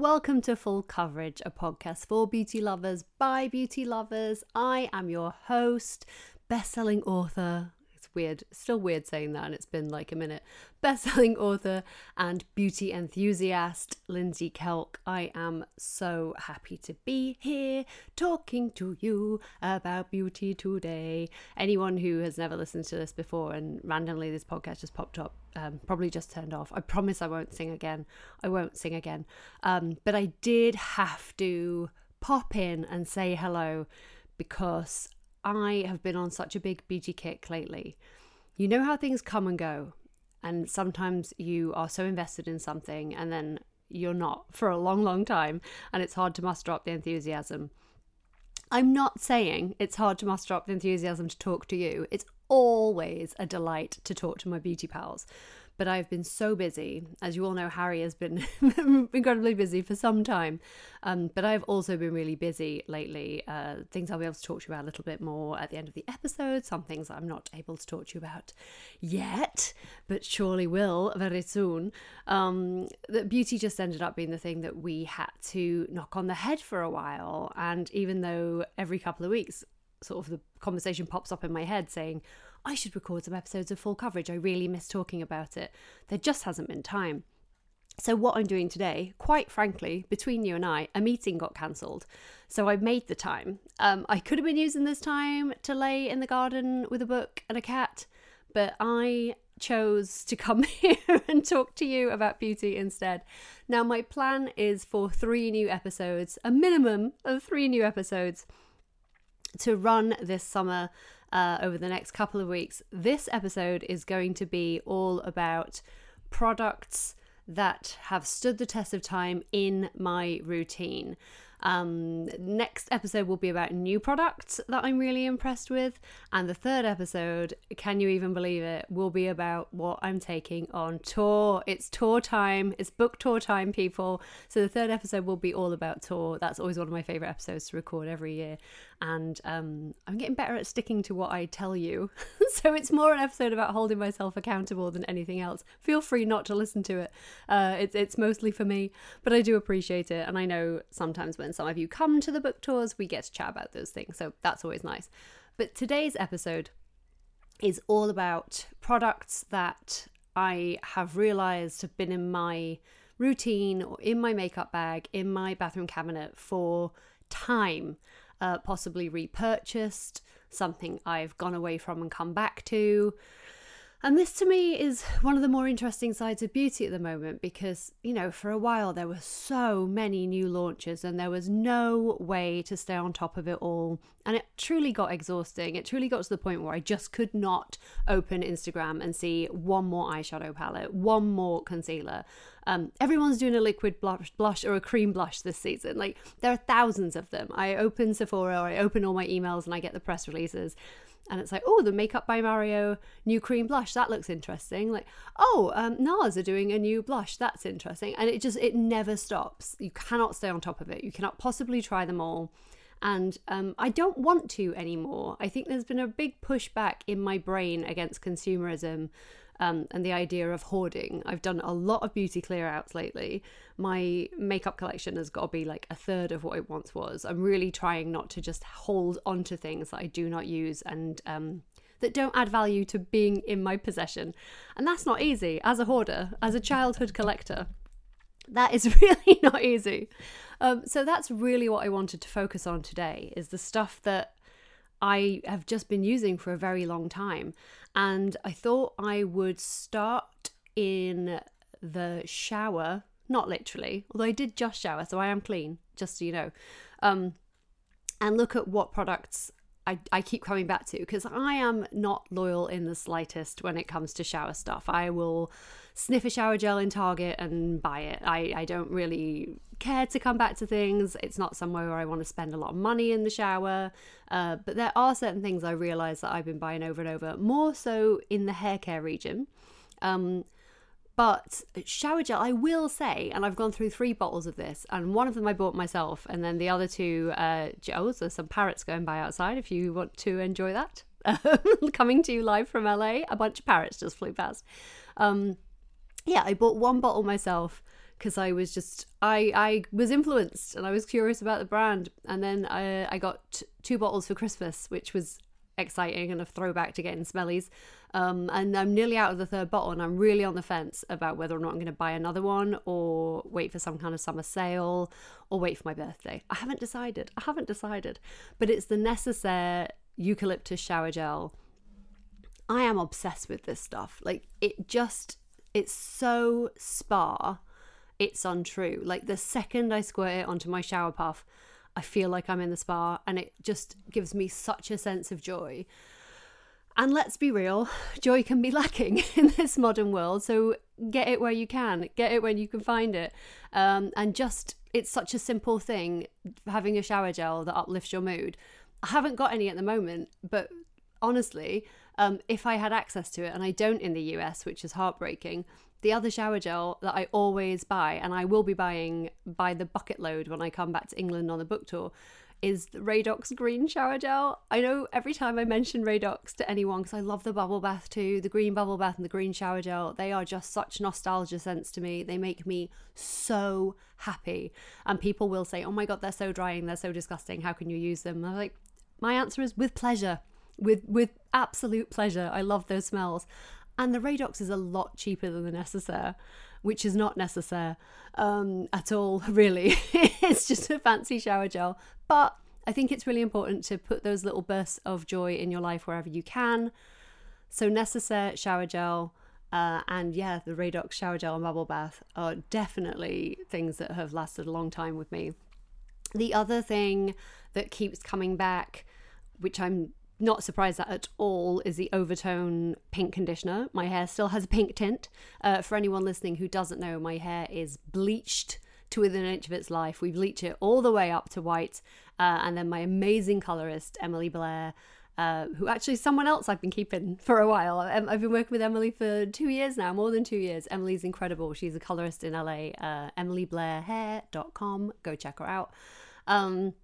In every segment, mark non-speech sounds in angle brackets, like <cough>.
Welcome to Full Coverage, a podcast for beauty lovers by beauty lovers. I am your host, best-selling author. Weird, still weird saying that, and it's been like a minute. Best-selling author and beauty enthusiast, Lindsey Kelk. I am so happy to be here talking to you about beauty today. Anyone who has never listened to this before and randomly this podcast just popped up um, probably just turned off. I promise I won't sing again. I won't sing again. Um, but I did have to pop in and say hello because I have been on such a big beauty kick lately. You know how things come and go, and sometimes you are so invested in something and then you're not <laughs> for a long, long time, and it's hard to muster up the enthusiasm. I'm not saying it's hard to muster up the enthusiasm to talk to you. It's always a delight to talk to my beauty pals. But I've been so busy. As you all know, Harry has been <laughs> incredibly busy for some time. Um, but I've also been really busy lately. Uh, things I'll be able to talk to you about a little bit more at the end of the episode. Some things I'm not able to talk to you about yet, but surely will very soon. Um, that beauty just ended up being the thing that we had to knock on the head for a while. And even though every couple of weeks, sort of the conversation pops up in my head saying, I should record some episodes of full coverage. I really miss talking about it. There just hasn't been time. So, what I'm doing today, quite frankly, between you and I, a meeting got cancelled. So, I made the time. Um, I could have been using this time to lay in the garden with a book and a cat, but I chose to come <laughs> here and talk to you about beauty instead. Now, my plan is for three new episodes, a minimum of three new episodes to run this summer uh, over the next couple of weeks. This episode is going to be all about products that have stood the test of time in my routine. Um, next episode will be about new products that I'm really impressed with. And the third episode, can you even believe it, will be about what I'm taking on tour. It's tour time, it's book tour time, people. So the third episode will be all about tour. That's always one of my favorite episodes to record every year. And um, I'm getting better at sticking to what I tell you. <laughs> so it's more an episode about holding myself accountable than anything else. Feel free not to listen to it. Uh, it's, it's mostly for me, but I do appreciate it. And I know sometimes when some of you come to the book tours, we get to chat about those things. So that's always nice. But today's episode is all about products that I have realized have been in my routine or in my makeup bag, in my bathroom cabinet for time, uh, possibly repurchased, something I've gone away from and come back to. And this to me is one of the more interesting sides of beauty at the moment because, you know, for a while there were so many new launches and there was no way to stay on top of it all. And it truly got exhausting. It truly got to the point where I just could not open Instagram and see one more eyeshadow palette, one more concealer. Um, everyone's doing a liquid blush, blush or a cream blush this season. Like there are thousands of them. I open Sephora, or I open all my emails and I get the press releases and it's like, oh, the Makeup by Mario new cream blush that looks interesting. Like, oh, um, NARS are doing a new blush that's interesting, and it just it never stops. You cannot stay on top of it. You cannot possibly try them all, and um, I don't want to anymore. I think there's been a big pushback in my brain against consumerism um, and the idea of hoarding. I've done a lot of beauty clear outs lately. My makeup collection has got to be like a third of what it once was. I'm really trying not to just hold on to things that I do not use and um, that don't add value to being in my possession. And that's not easy as a hoarder, as a childhood collector. That is <laughs> really not easy. Um, so that's really what I wanted to focus on today is the stuff that I have just been using for a very long time. And I thought I would start in the shower, not literally, although I did just shower, so I am clean, just so you know. Um, and look at what products I, I keep coming back to because I am not loyal in the slightest when it comes to shower stuff. I will sniff a shower gel in Target and buy it. I, I don't really care to come back to things. It's not somewhere where I want to spend a lot of money in the shower. Uh, but there are certain things I realize that I've been buying over and over, more so in the hair care region. Um, but shower gel, I will say, and I've gone through three bottles of this, and one of them I bought myself, and then the other two uh. There's some parrots going by outside if you want to enjoy that. <laughs> Coming to you live from LA, a bunch of parrots just flew past. Um, yeah, I bought one bottle myself because I was just I I was influenced and I was curious about the brand, and then I I got t- two bottles for Christmas, which was exciting and a throwback to getting smellies. Um, and I'm nearly out of the third bottle, and I'm really on the fence about whether or not I'm going to buy another one or wait for some kind of summer sale or wait for my birthday. I haven't decided. I haven't decided. But it's the Necessaire eucalyptus shower gel. I am obsessed with this stuff. Like, it just, it's so spa, it's untrue. Like, the second I squirt it onto my shower puff, I feel like I'm in the spa, and it just gives me such a sense of joy. And let's be real, joy can be <laughs> lacking in this modern world. So get it where you can, get it when you can find it. Um, and just, it's such a simple thing having a shower gel that uplifts your mood. I haven't got any at the moment, but honestly, um, if I had access to it, and I don't in the US, which is heartbreaking, the other shower gel that I always buy, and I will be buying by the bucket load when I come back to England on the book tour, is the Radox Green Shower Gel. I know every time I mention Radox to anyone, because I love the bubble bath too, the green bubble bath and the green shower gel, they are just such nostalgia sense to me. They make me so happy. And people will say, oh my God, they're so drying, they're so disgusting, how can you use them? I'm like, my answer is with pleasure. With, with absolute pleasure. I love those smells. And the Radox is a lot cheaper than the Necessaire which is not necessary um, at all, <laughs> really. <laughs> it's just a fancy shower gel. But I think it's really important to put those little bursts of joy in your life wherever you can. So, Necessaire shower gel. Uh, and yeah, the Radox shower gel and bubble bath are definitely things that have lasted a long time with me. The other thing that keeps coming back, which I'm not surprised at at all is the overtone pink conditioner. My hair still has a pink tint. Uh, for anyone listening who doesn't know, my hair is bleached to within an inch of its life. We bleach it all the way up to white. Uh, and then my amazing colorist, Emily Blair, uh, who actually is someone else I've been keeping for a while. I've been working with Emily for two years now, more than two years. Emily's incredible. She's a colorist in LA. Uh, EmilyBlairHair.com. Go check her out. Um,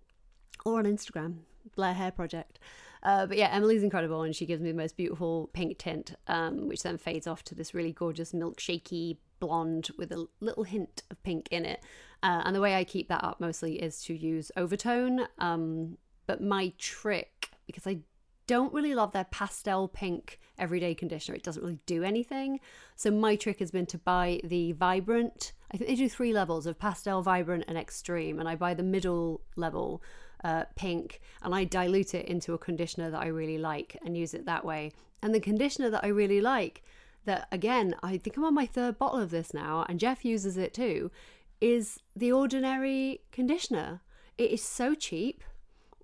or on Instagram, Blair Hair Project. Uh, but yeah, Emily's incredible, and she gives me the most beautiful pink tint, um, which then fades off to this really gorgeous milkshakey blonde with a little hint of pink in it. Uh, and the way I keep that up mostly is to use overtone. Um, but my trick, because I don't really love their pastel pink everyday conditioner. It doesn't really do anything. So my trick has been to buy the vibrant. I think they do three levels of pastel, vibrant, and extreme, and I buy the middle level, uh, pink and I dilute it into a conditioner that I really like and use it that way. And the conditioner that I really like, that again, I think I'm on my third bottle of this now, and Jeff uses it too, is the ordinary conditioner. It is so cheap,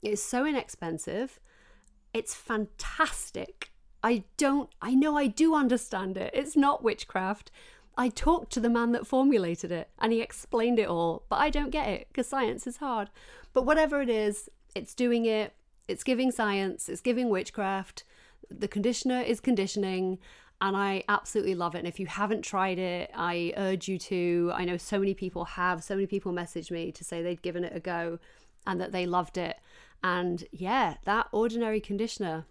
it's so inexpensive, it's fantastic. I don't, I know I do understand it. It's not witchcraft. I talked to the man that formulated it and he explained it all, but I don't get it because science is hard. But whatever it is, it's doing it, it's giving science, it's giving witchcraft. The conditioner is conditioning, and I absolutely love it. And if you haven't tried it, I urge you to. I know so many people have, so many people message me to say they'd given it a go and that they loved it. And yeah, that ordinary conditioner,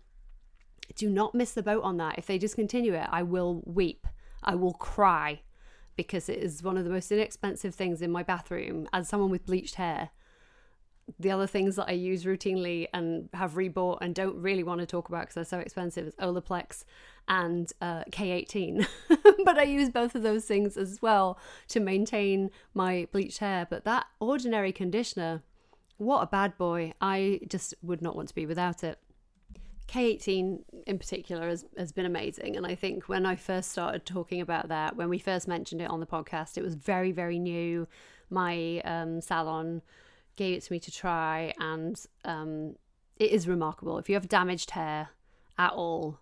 do not miss the boat on that. If they discontinue it, I will weep. I will cry because it is one of the most inexpensive things in my bathroom as someone with bleached hair the other things that I use routinely and have rebought and don't really want to talk about because they're so expensive is Olaplex and uh, K18. <laughs> but I use both of those things as well to maintain my bleached hair. But that ordinary conditioner, what a bad boy. I just would not want to be without it. K18 in particular has, has been amazing. And I think when I first started talking about that, when we first mentioned it on the podcast, it was very, very new. My um, salon gave it to me to try, and um, it is remarkable. If you have damaged hair at all,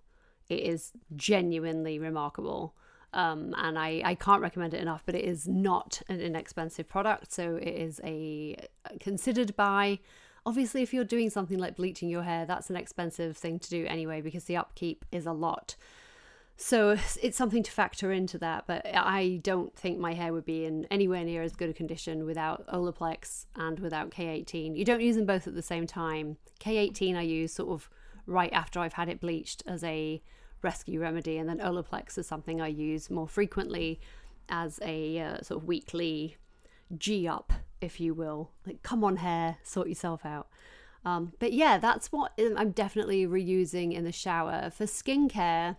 it is genuinely remarkable. Um, and I, I can't recommend it enough, but it is not an inexpensive product. So it is a considered buy. Obviously, if you're doing something like bleaching your hair, that's an expensive thing to do anyway because the upkeep is a lot. So it's something to factor into that, but I don't think my hair would be in anywhere near as good a condition without Olaplex and without K18. You don't use them both at the same time. K18 I use sort of right after I've had it bleached as a rescue remedy, and then Olaplex is something I use more frequently as a uh, sort of weekly G up, if you will. Like, come on, hair, sort yourself out. Um, but yeah, that's what I'm definitely reusing in the shower. For skincare,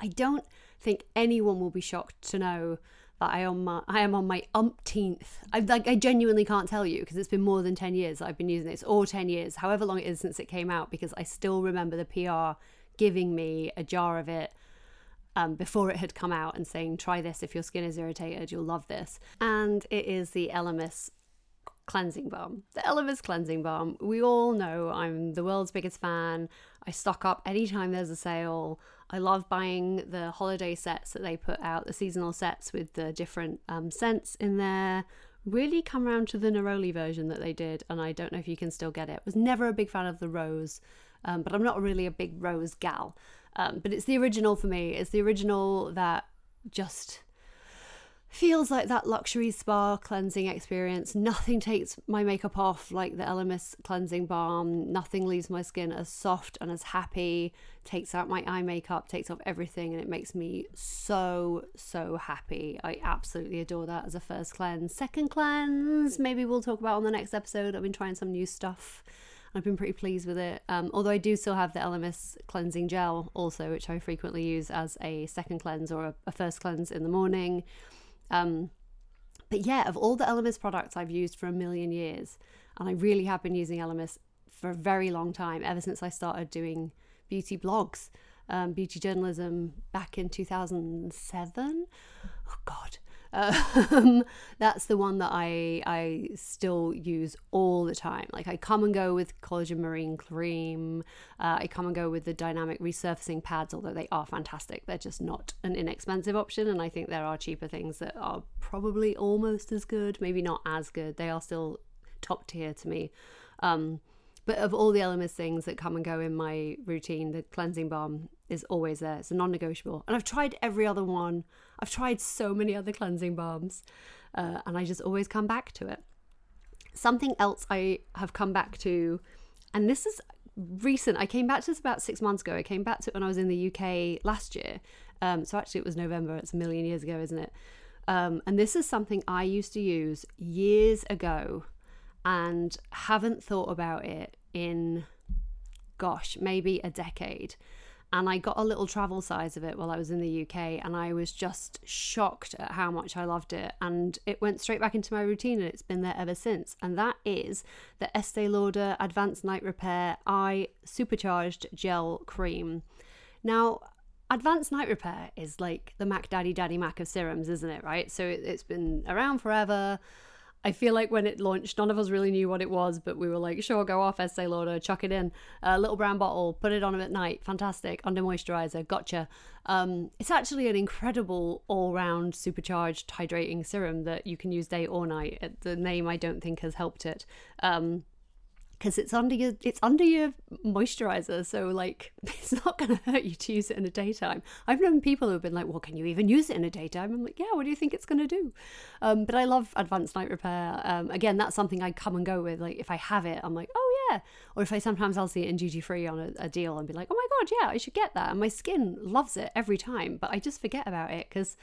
I don't think anyone will be shocked to know that I am my, I am on my umpteenth. I like I genuinely can't tell you because it's been more than ten years that I've been using this, or ten years, however long it is since it came out. Because I still remember the PR giving me a jar of it um, before it had come out and saying, "Try this if your skin is irritated, you'll love this." And it is the Elemis cleansing balm. The Elemis cleansing balm. We all know I'm the world's biggest fan. I stock up anytime there's a sale. I love buying the holiday sets that they put out, the seasonal sets with the different um, scents in there. Really come around to the Neroli version that they did, and I don't know if you can still get it. Was never a big fan of the rose, um, but I'm not really a big rose gal. Um, but it's the original for me. It's the original that just feels like that luxury spa cleansing experience. Nothing takes my makeup off like the Elemis cleansing balm. Nothing leaves my skin as soft and as happy. Takes out my eye makeup, takes off everything, and it makes me so, so happy. I absolutely adore that as a first cleanse. Second cleanse, maybe we'll talk about on the next episode. I've been trying some new stuff. I've been pretty pleased with it. Um, although I do still have the Elemis cleansing gel also, which I frequently use as a second cleanse or a, a first cleanse in the morning. Um, but yeah, of all the Elemis products I've used for a million years, and I really have been using Elemis for a very long time, ever since I started doing beauty blogs, um, beauty journalism back in 2007. Oh, God. Um, <laughs> that's the one that I I still use all the time. Like I come and go with collagen marine cream. Uh, I come and go with the dynamic resurfacing pads, although they are fantastic. They're just not an inexpensive option, and I think there are cheaper things that are probably almost as good, maybe not as good. They are still top tier to me. Um, but of all the Elemis things that come and go in my routine, the cleansing balm is always there. It's a non negotiable. And I've tried every other one. I've tried so many other cleansing balms, uh, and I just always come back to it. Something else I have come back to, and this is recent. I came back to this about six months ago. I came back to it when I was in the UK last year. Um, so actually, it was November. It's a million years ago, isn't it? Um, and this is something I used to use years ago and haven't thought about it in, gosh, maybe a decade. And I got a little travel size of it while I was in the UK, and I was just shocked at how much I loved it. And it went straight back into my routine, and it's been there ever since. And that is the Estee Lauder Advanced Night Repair Eye Supercharged Gel Cream. Now, Advanced Night Repair is like the Mac Daddy Daddy Mac of serums, isn't it? Right? So it's been around forever. I feel like when it launched, none of us really knew what it was, but we were like, sure, go off, Estee Lauder, chuck it in. A little brown bottle, put it on at night. Fantastic. Under moisturizer, gotcha. Um, it's actually an incredible all round supercharged hydrating serum that you can use day or night. The name I don't think has helped it. Um, because it's under your it's under your moisturizer so like <laughs> it's not going to hurt you to use it in the daytime. I've known people who've been like well can you even use it in the daytime? I'm like yeah what do you think it's going to do? Um, but i love advanced night repair. Um, again that's something i come and go with like if i have it i'm like oh yeah. Or if i sometimes i'll see it in duty free on a, a deal and be like oh my god yeah i should get that. And my skin loves it every time but i just forget about it because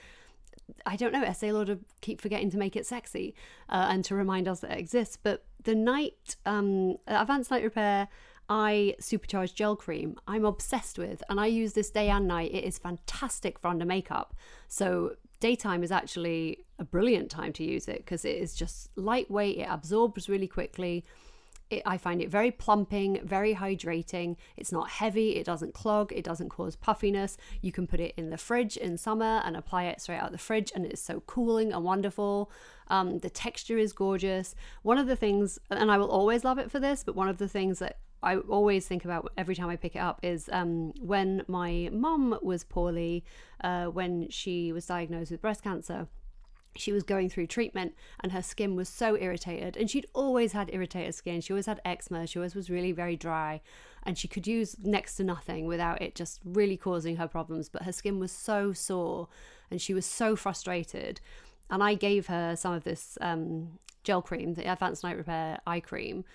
I don't know, Estee Lauder keep forgetting to make it sexy uh, and to remind us that it exists. But the night, um, Advanced Night Repair Eye Supercharged Gel Cream, I'm obsessed with. And I use this day and night. It is fantastic for under makeup. So daytime is actually a brilliant time to use it because it is just lightweight, it absorbs really quickly. It, I find it very plumping, very hydrating. It's not heavy, it doesn't clog, it doesn't cause puffiness. You can put it in the fridge in summer and apply it straight out of the fridge, and it's so cooling and wonderful. Um, the texture is gorgeous. One of the things, and I will always love it for this, but one of the things that I always think about every time I pick it up is um, when my mum was poorly, uh, when she was diagnosed with breast cancer she was going through treatment and her skin was so irritated. And she'd always had irritated skin. She always had eczema. She always was really very dry. And she could use next to nothing without it just really causing her problems. But her skin was so sore and she was so frustrated. And i gave her some of this um, gel cream the advanced night repair eye cream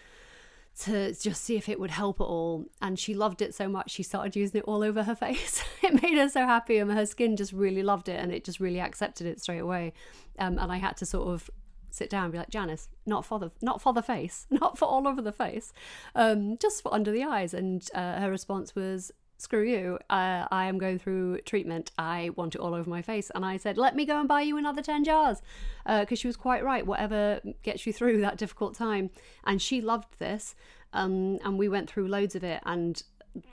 to just see if it would help at all. And she loved it so much, she started using it all over her <laughs> face. it made her so happy, and her skin just really loved it and it just really accepted it straight away. Um, and I had to sort of sit down and be like, Janice, not for the not for the face, <laughs> not for all over the face, um, just for under the eyes. And uh, her response was, screw you. Uh, I am going through treatment. I want it all over my face. And I said, let me go and buy you another 10 jars. Because uh, she was quite right. Whatever gets you through that difficult time. And she loved this. Um, and we went through loads of it. And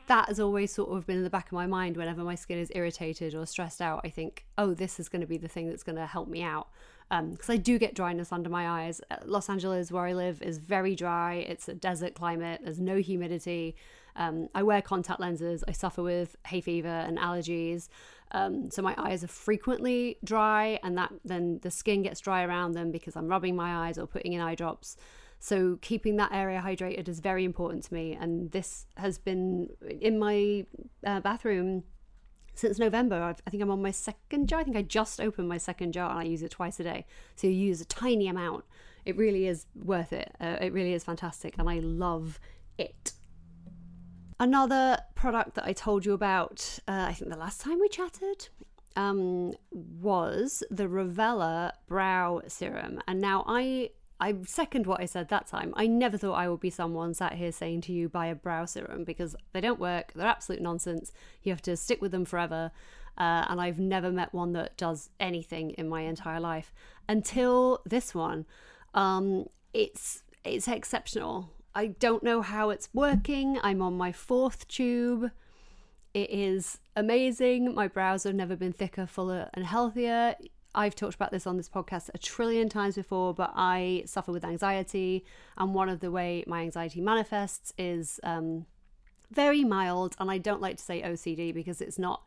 that has always sort of been in the back of my mind whenever my skin is irritated or stressed out. I think, oh, this is going to be the thing that's going to help me out. Because um, I do get dryness under my eyes. Uh, Los Angeles, where I live, is very dry. It's a desert climate, there's no humidity. Um, I wear contact lenses. I suffer with hay fever and allergies. Um, so my eyes are frequently dry, and that then the skin gets dry around them because I'm rubbing my eyes or putting in eye drops. So keeping that area hydrated is very important to me, and this has been in my uh, bathroom since November. I've, i think I'm on my second jar. I think I just opened my second jar and I use it twice a day. So you use a tiny amount. It really is worth it. Uh, it really is fantastic, and I love it. Another product that I told you about, uh, I think the last time we chatted, um, was the Revela Brow Serum. And now I I second what I said that time. I never thought I would be someone sat here saying to you buy a brow serum because they don't work. They're absolute nonsense. You have to stick with them forever. Uh, and I've never met one that does anything in my entire life until this one. Um, it's it's exceptional. I don't know how it's working. I'm on my fourth tube. It is amazing. My brows have never been thicker, fuller, and healthier. I've talked about this on this podcast a trillion times before, but I suffer with anxiety, and one of the way my anxiety manifests is um, very mild. And I don't like to say OCD because it's not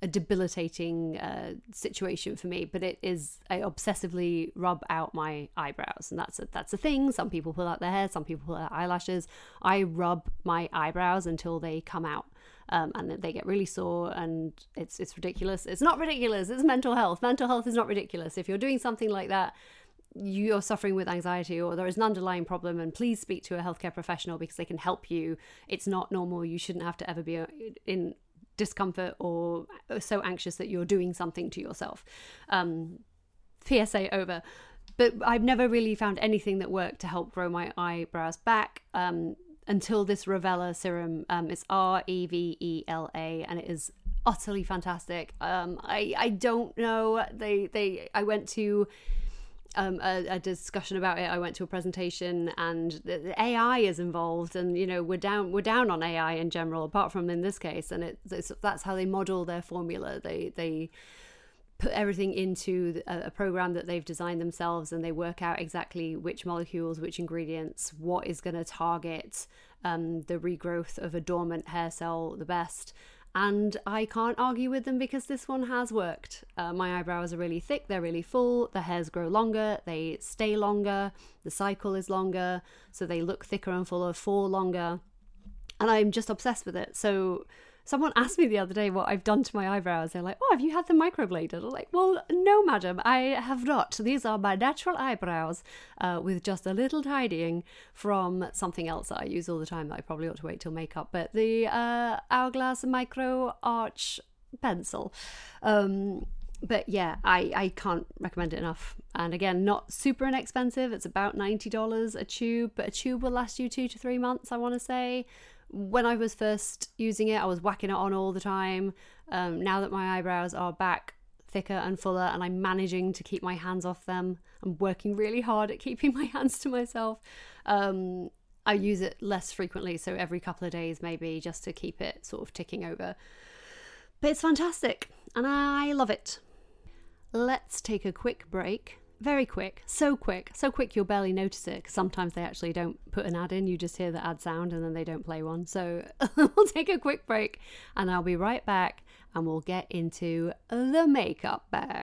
a debilitating uh, situation for me, but it is I obsessively rub out my eyebrows, and that's a that's a thing. Some people pull out their hair, some people pull out eyelashes. I rub my eyebrows until they come out. Um, and they get really sore and it's it's ridiculous. It's not ridiculous. It's mental health. Mental health is not ridiculous. If you're doing something like that, you're suffering with anxiety or there is an underlying problem and please speak to a healthcare professional because they can help you it's not normal you shouldn't have to ever be in discomfort or so anxious that you're doing something to yourself. Um, PSA over. But I've never really found anything that worked to help grow my eyebrows back um, until this Revela serum. Um, it's R E V E L A, and it is utterly fantastic. Um, I I don't know. They they I went to um, a, a, discussion about it. I went to a presentation, and the, the, AI is involved, and you know we're down we're down on AI in general, apart from in this case, and it, it's, that's how they model their formula. They they put everything into a, a program that they've designed themselves, and they work out exactly which molecules, which ingredients, what is going to target um, the regrowth of a dormant hair cell the best and I can't argue with them because this one has worked. Uh, my eyebrows are really thick, they're really full, the hairs grow longer, they stay longer, the cycle is longer, so they look thicker and fuller for longer. And I'm just obsessed with it. So Someone asked me the other day what I've done to my eyebrows. They're like, "Oh, have you had them microbladed?" I'm like, "Well, no, madam, I have not. These are my natural eyebrows, uh, with just a little tidying from something else that I use all the time that I probably ought to wait till makeup. But the uh, Hourglass Micro Arch pencil." Um, but yeah, I, I can't recommend it enough. And again, not super inexpensive. It's about $90 a tube, but a tube will last you two to three months, I want to say when I was first using it, I was whacking it on all the time. Um, now that my eyebrows are back thicker and fuller and I'm managing to keep my hands off them, I'm working really hard at keeping <laughs> my hands to myself. Um, I use it less frequently, so every couple of days maybe, just to keep it sort of ticking over. But it's fantastic and I love it. Let's take a quick break very quick, so quick, so quick you'll barely notice it because sometimes they actually don't put an ad in. You just hear the ad sound and then they don't play one. So <laughs> we'll take a quick break and I'll be right back and we'll get into the makeup bag.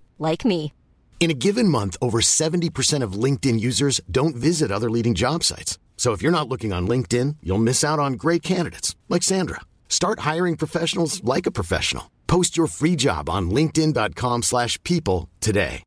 like me. In a given month, over 70% of LinkedIn users don't visit other leading job sites. So if you're not looking on LinkedIn, you'll miss out on great candidates like Sandra. Start hiring professionals like a professional. Post your free job on linkedin.com/people slash people today.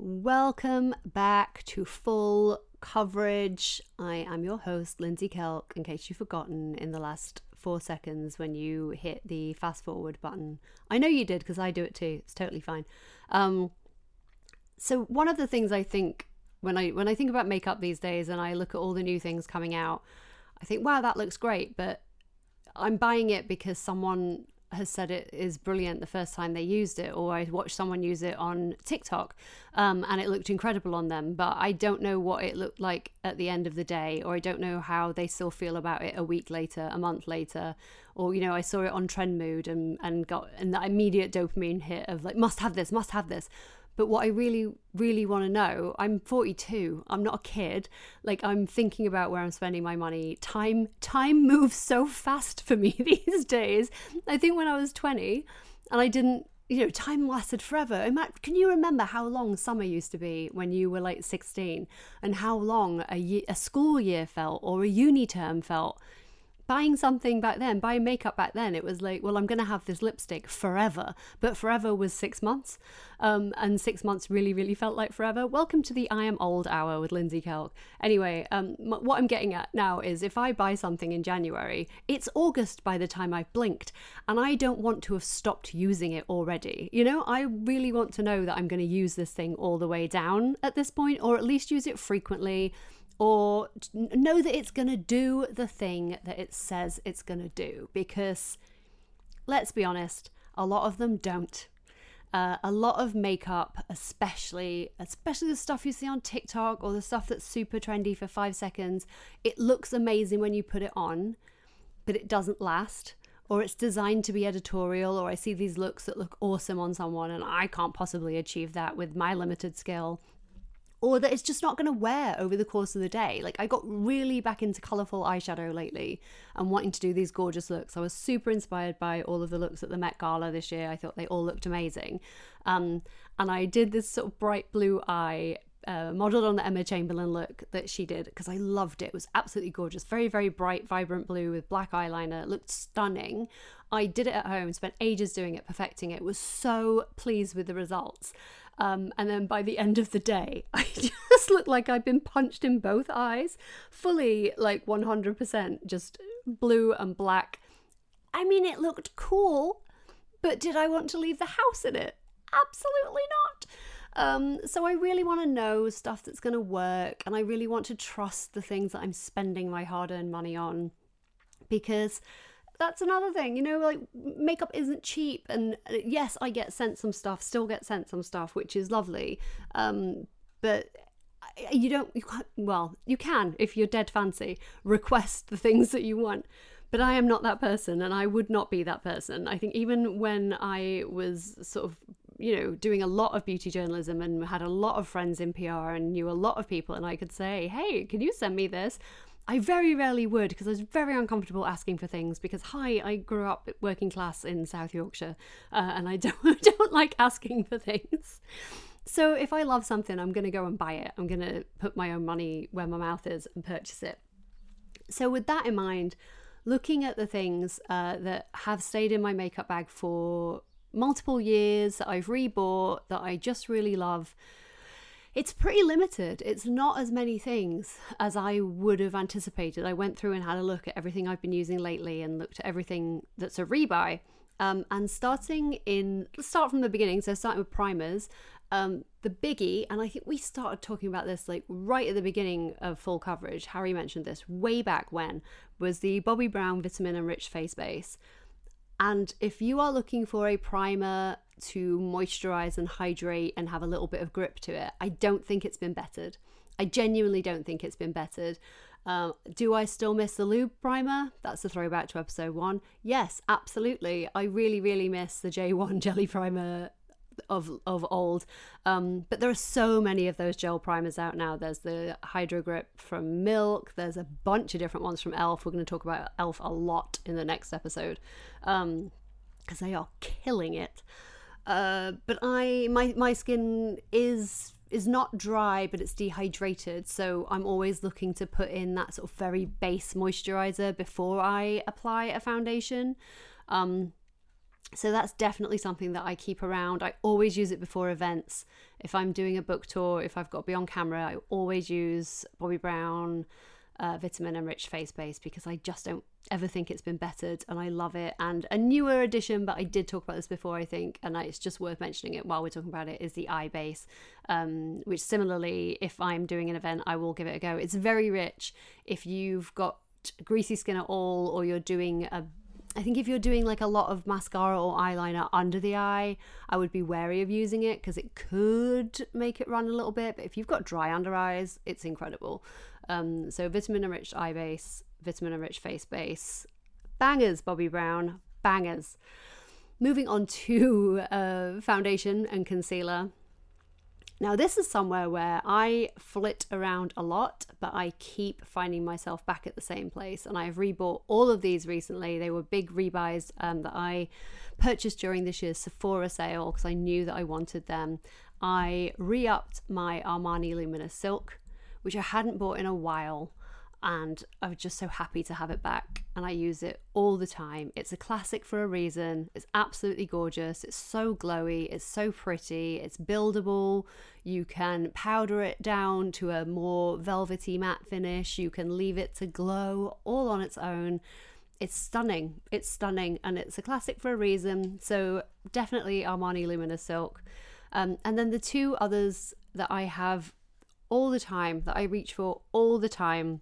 Welcome back to full coverage. I am your host, Lindsey Kelk, in case you've forgotten in the last four seconds when you hit the fast forward button. I know you did because I do it too. It's totally fine. Um, so one of the things I think when I when I think about makeup these days and I look at all the new things coming out, I think, wow, that looks great, but I'm buying it because someone has said it is brilliant the first time they used it, or I watched someone use it on TikTok um, and it looked incredible on them. But I don't know what it looked like at the end of the day, or I don't know how they still feel about it a week later, a month later, or you know, I saw it on Trend Mood and and got and that immediate dopamine hit of like must have this, must have this. But what I really, really want to know, I'm 42. I'm not a kid. Like I'm thinking about where I'm spending my money. Time, time moves so fast for me <laughs> these days. I think when I was 20, and I didn't, you know, time lasted forever. Can you remember how long summer used to be when you were like 16, and how long a year, a school year felt or a uni term felt? Buying something back then, buying makeup back then, it was like, well, I'm going to have this lipstick forever. But forever was six months. Um, and six months really, really felt like forever. Welcome to the I Am Old Hour with Lindsey Kelk. Anyway, um, m- what I'm getting at now is if I buy something in January, it's August by the time I've blinked. And I don't want to have stopped using it already. You know, I really want to know that I'm going to use this thing all the way down at this point, or at least use it frequently or know that it's going to do the thing that it says it's going to do. Because let's be honest, a lot of them don't. Uh, a lot of makeup, especially especially the stuff you see on TikTok or the stuff that's super trendy for five seconds, it looks amazing when you put it on, but it doesn't last. Or it's designed to be editorial, or I see these looks that look awesome on someone, and I can't possibly achieve that with my limited skill or that it's just not going to wear over the course of the day. Like I got really back into colorful eyeshadow lately and wanting to do these gorgeous looks. I was super inspired by all of the looks at the Met Gala this year. I thought they all looked amazing. Um, and I did this sort of bright blue eye uh, modeled on the Emma Chamberlain look that she did because I loved it. It was absolutely gorgeous. Very, very bright, vibrant blue with black eyeliner. It looked stunning. I did it at home, spent ages doing it, perfecting it. Was so pleased with the results. Um, and then by the end of the day, <laughs> I just looked like I'd been punched in both eyes, fully like 100%, just blue and black. I mean, it looked cool, but did I want to leave the house in it? Absolutely not. Um, so I really want to know stuff that's going to work, and I really want to trust the things that I'm spending my hard earned money on because that's another thing you know like makeup isn't cheap and uh, yes i get sent some stuff still get sent some stuff which is lovely um, but you don't you can't well you can if you're dead fancy request the things that you want but i am not that person and i would not be that person. I think even when i was sort of you know doing a lot of beauty journalism and had a lot of friends in pr and knew a lot of people and i could say hey can you send me this I very rarely would because I was very uncomfortable asking for things because hi, I grew up working class in South Yorkshire uh, and I <laughs> don't don't like asking for things. So if I love something, I'm going to go and buy it. I'm going to put my own money where my mouth is and purchase it. So with that in mind, looking at the things uh, that have stayed in my makeup bag for multiple years that I've rebought that I just really love it's pretty limited. It's not as many things as I would have anticipated. I went through and had a look at everything I've been using lately and looked at everything that's a rebuy. Um, and starting in, let's start from the beginning. So, starting with primers, um, the biggie, and I think we started talking about this like right at the beginning of full coverage. Harry mentioned this way back when, was the Bobbi Brown Vitamin Enriched Face Base. And if you are looking for a primer to moisturize and hydrate and have a little bit of grip to it, I don't think it's been bettered. I genuinely don't think it's been bettered. Um, do I still miss the lube primer? That's a throwback to episode one. Yes, absolutely. I really, really miss the J1 <laughs> jelly primer of of old. Um, but there are so many of those gel primers out now. There's the Hydro Grip from Milk. There's a bunch of different ones from Elf. We're going to talk about Elf a lot in the next episode because um, they are killing it. Uh, but I my my skin is is not dry but it's dehydrated. So i'm always looking to put in that sort of very base moisturizer before i apply a foundation. Um, so that's definitely something that i keep around. I always use it before events. If i'm doing a book tour if i've got to be on camera i always use bobbi brown uh, vitamin enriched face base because i just don't ever think it's been bettered and I love it. And a newer addition, but I did talk about this before, I think, and it's just worth mentioning it while we're talking about it, is the eye base, um, which similarly, if I'm doing an event, I will give it a go. It's very rich. If you've got greasy skin at all, or you're doing a I think if you're doing like a lot of mascara or eyeliner under the eye, I would be wary of using it because it could make it run a little bit. But if you've got dry under eyes, it's incredible. Um, so vitamin enriched eye base, vitamin enriched face base. Bangers, Bobbi Brown, bangers. Moving on to uh, foundation and concealer. Now, this is somewhere where I flit around a lot, but I keep finding myself back at the same place. And I've rebought all of these recently. They were big rebuys um, that I purchased during this year's Sephora sale because I knew that I wanted them. I re upped my Armani Luminous Silk, which I hadn't bought in a while and I was just so happy to have it back. And I use it all the time. It's a classic for a reason. It's absolutely gorgeous. It's so glowy. It's so pretty. It's buildable. You can powder it down to a more velvety matte finish. You can leave it to glow all on its own. It's stunning. It's stunning. And it's a classic for a reason. So definitely Armani Luminous Silk. Um, and then the two others that I have all the time, that I reach for all the time.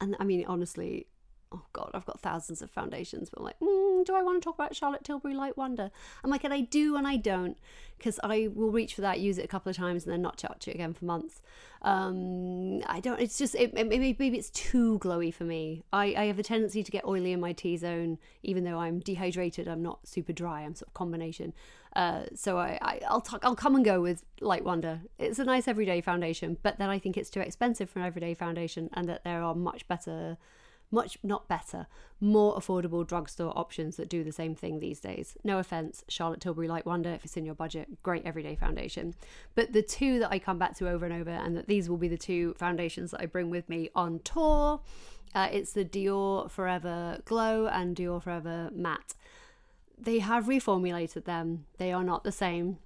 And I mean, honestly, oh god, I've got thousands of foundations, but I'm like, mm, do I want to talk about Charlotte Tilbury Light Wonder? I'm like, and I do and I don't, because I will reach for that, use it a couple of times, and then not touch it again for months. Um, I don't. It's just it, it, maybe it's too glowy for me. I, I have a tendency to get oily in my T zone, even though I'm dehydrated. I'm not super dry. I'm sort of combination. Uh, so I, I will talk, I'll come and go with Light Wonder. It's a nice everyday foundation, but then I think it's too expensive for an everyday foundation, and that there are much better much not better, more affordable drugstore options that do the same thing these days. No offense, Charlotte Tilbury Light Wonder, if it's in your budget, great everyday foundation. But the two that I come back to over and over, and that these will be the two foundations that I bring with me on tour, uh, it's the Dior Forever Glow and Dior Forever Matte. They have reformulated them, they are not the same.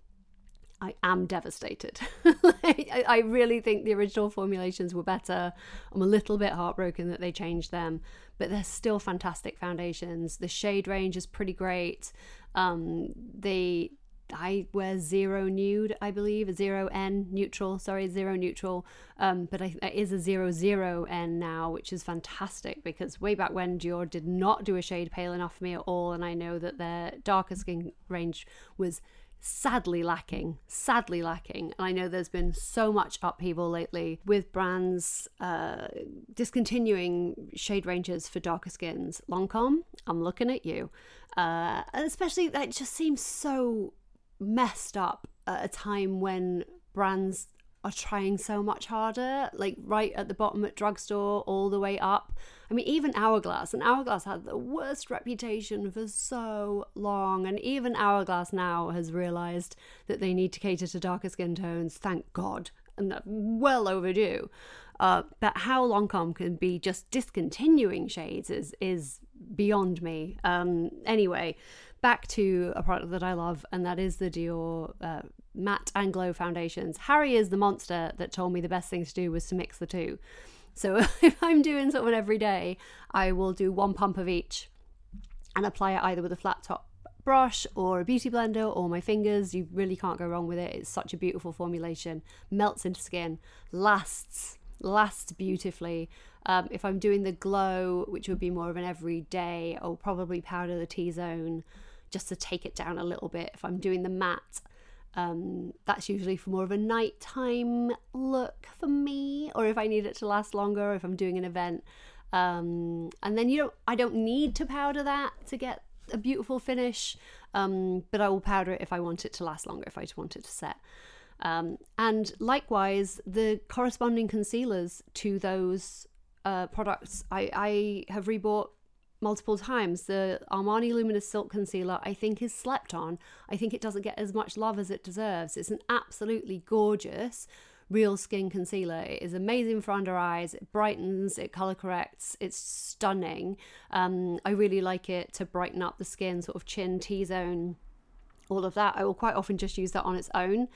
I am devastated. <laughs> I, I really think the original formulations were better. I'm a little bit heartbroken that they changed them, but they're still fantastic foundations. The shade range is pretty great. Um, they I wear zero nude, I believe, zero N neutral. Sorry, zero neutral. Um, but I, it is a zero zero N now, which is fantastic because way back when Dior did not do a shade pale enough for me at all, and I know that their darker skin range was sadly lacking, sadly lacking. And I know there's been so much upheaval lately with brands uh, discontinuing shade ranges for darker skins. Lancome, I'm looking at you. Uh, especially that just seems so messed up at a time when brands are trying so much harder, like right at the bottom at drugstore, all the way up. I mean, even Hourglass, and Hourglass had the worst reputation for so long, and even Hourglass now has realised that they need to cater to darker skin tones, thank God, and that's well overdue. Uh, but how Lancome can be just discontinuing shades is is beyond me. Um, anyway, back to a product that I love, and that is the Dior uh, matte and glow foundations. Harry is the monster that told me the best thing to do was to mix the two. So <laughs> if I'm doing sort of an everyday, I will do one pump of each and apply it either with a flat top brush or a beauty blender or my fingers. You really can't go wrong with it. It's such a beautiful formulation, melts into skin, lasts, lasts beautifully. Um, if I'm doing the glow, which would be more of an everyday, I'll probably powder the T zone just to take it down a little bit. If I'm doing the matte, um, that's usually for more of a nighttime look for me, or if I need it to last longer, if I'm doing an event. Um, and then you know, I don't need to powder that to get a beautiful finish, um, but I will powder it if I want it to last longer, if I just want it to set. Um, and likewise, the corresponding concealers to those uh, products, I, I have rebought multiple times. The Armani Luminous Silk Concealer, I think, is slept on. I think it doesn't get as much love as it deserves. It's an absolutely gorgeous real skin concealer. It is amazing for under eyes. It brightens, it color corrects. It's stunning. Um, I really like it to brighten up the skin, sort of chin, T zone, all of that. I will quite often just use that on its own.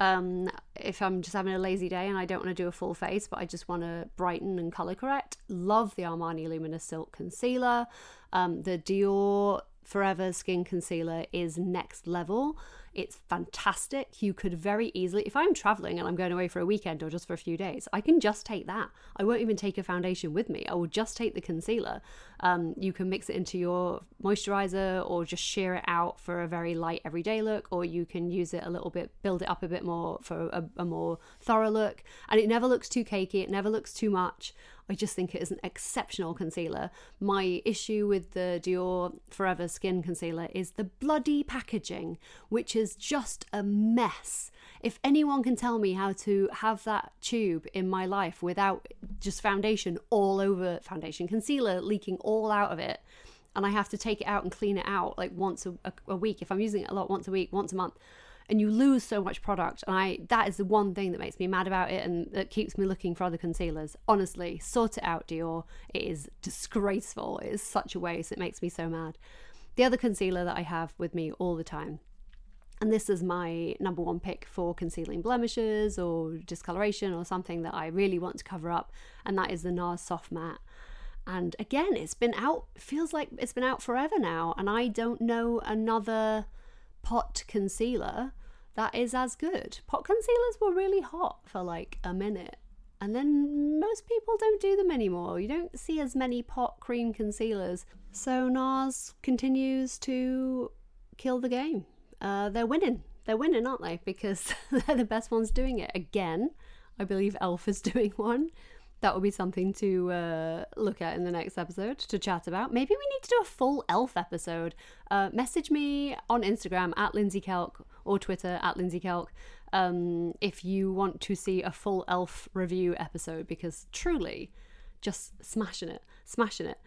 Um, if I'm just having a lazy day and I don't want to do a full face, but I just want to brighten and color correct, love the Armani Luminous Silk Concealer. Um, the Dior Forever Skin Concealer is next level. It's fantastic. You could very easily, if I'm traveling and I'm going away for a weekend or just for a few days, I can just take that. I won't even take a foundation with me. I will just take the concealer. Um, you can mix it into your moisturizer or just sheer it out for a very light everyday look, or you can use it a little bit, build it up a bit more for a, a more thorough look. And it never looks too cakey, it never looks too much. I just think it is an exceptional concealer. My issue with the Dior Forever Skin Concealer is the bloody packaging, which is just a mess. If anyone can tell me how to have that tube in my life without just foundation all over foundation, concealer leaking all out of it, and I have to take it out and clean it out like once a, a, a week, if I'm using it a lot, once a week, once a month, and you lose so much product. And I that is the one thing that makes me mad about it and that keeps me looking for other concealers. Honestly, sort it out, Dior. It is disgraceful. It is such a waste. It makes me so mad. The other concealer that I have with me all the time and this is my number one pick for concealing blemishes or discoloration or something that I really want to cover up, and that is the NARS Soft Matte. And again, it's been out, feels like it's been out forever now, and I don't know another pot concealer that is as good. Pot concealers were really hot for like a minute. And then most people don't do them anymore. You don't see as many pot cream concealers. So NARS continues to kill the game. Uh, they're winning. They're winning, aren't they? Because <laughs> they're the best ones doing it. Again, I believe Elf is <laughs> doing one that will be something to uh, look at in the next episode to chat about. Maybe we need to do a full elf episode. Uh, message me on Instagram at Lindsey Kelk or Twitter at Lindsey Kelk um, if you want to see a full elf review episode because truly just smashing it, smashing it.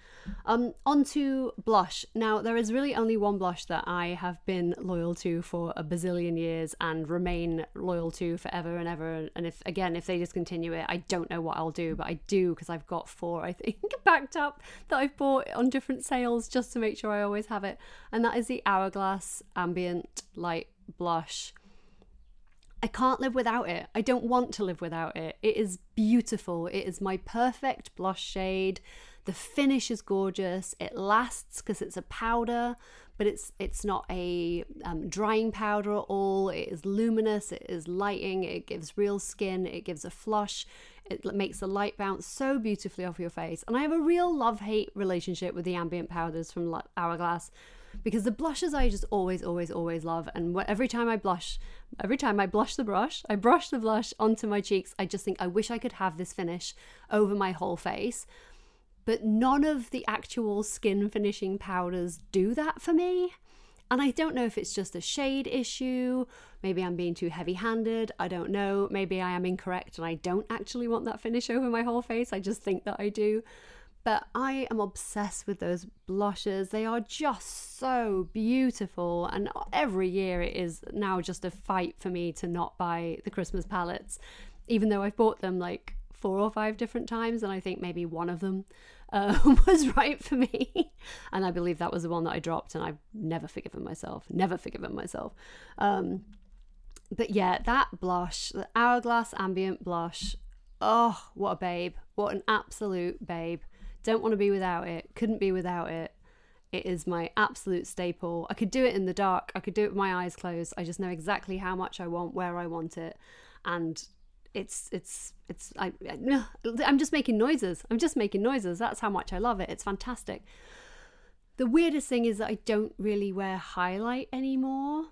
Um, on to blush. Now, there is really only one blush that I have been loyal to for a bazillion years and remain loyal to forever and ever. And if, again, if they discontinue it, I don't know what I'll do, but I do because I've got four, I think, <laughs> backed up that I've bought on different sales just to make sure I always have it. And that is the Hourglass Ambient Light Blush. I can't live without it. I don't want to live without it. It is beautiful. It is my perfect blush shade. The finish is gorgeous. It lasts because it's a powder, but it's it's not a um, drying powder at all. It is luminous. It is lighting. It gives real skin. It gives a flush. It makes the light bounce so beautifully off your face. And I have a real love hate relationship with the ambient powders from Hourglass because the blushes I just always, always, always love. And every time I blush, every time I blush the brush, I brush the blush onto my cheeks. I just think I wish I could have this finish over my whole face. But none of the actual skin finishing powders do that for me. And I don't know if it's just a shade issue. Maybe I'm being too heavy handed. I don't know. Maybe I am incorrect and I don't actually want that finish <laughs> over my whole face. I just think that I do. But I am obsessed with those blushes. They are just so beautiful. And every year it is now just a fight for me to not buy the Christmas palettes, even though I've bought them like four or five different times. And I think maybe one of them uh, <laughs> was right for me. and I believe that was the one that I dropped. And I've never forgiven myself, never forgiven myself. Um, but yeah, that blush, the Hourglass Ambient Blush, oh, what a babe. What an absolute babe. Don't want to be without it. Couldn't be without it. It is my absolute staple. I could do it in the dark. I could do it with my eyes closed. I just know exactly how much I want, where I want it, and it's it's it's I I'm just making noises. I'm just making noises. That's how much I love it. It's fantastic. The weirdest thing is that I don't really wear highlight anymore.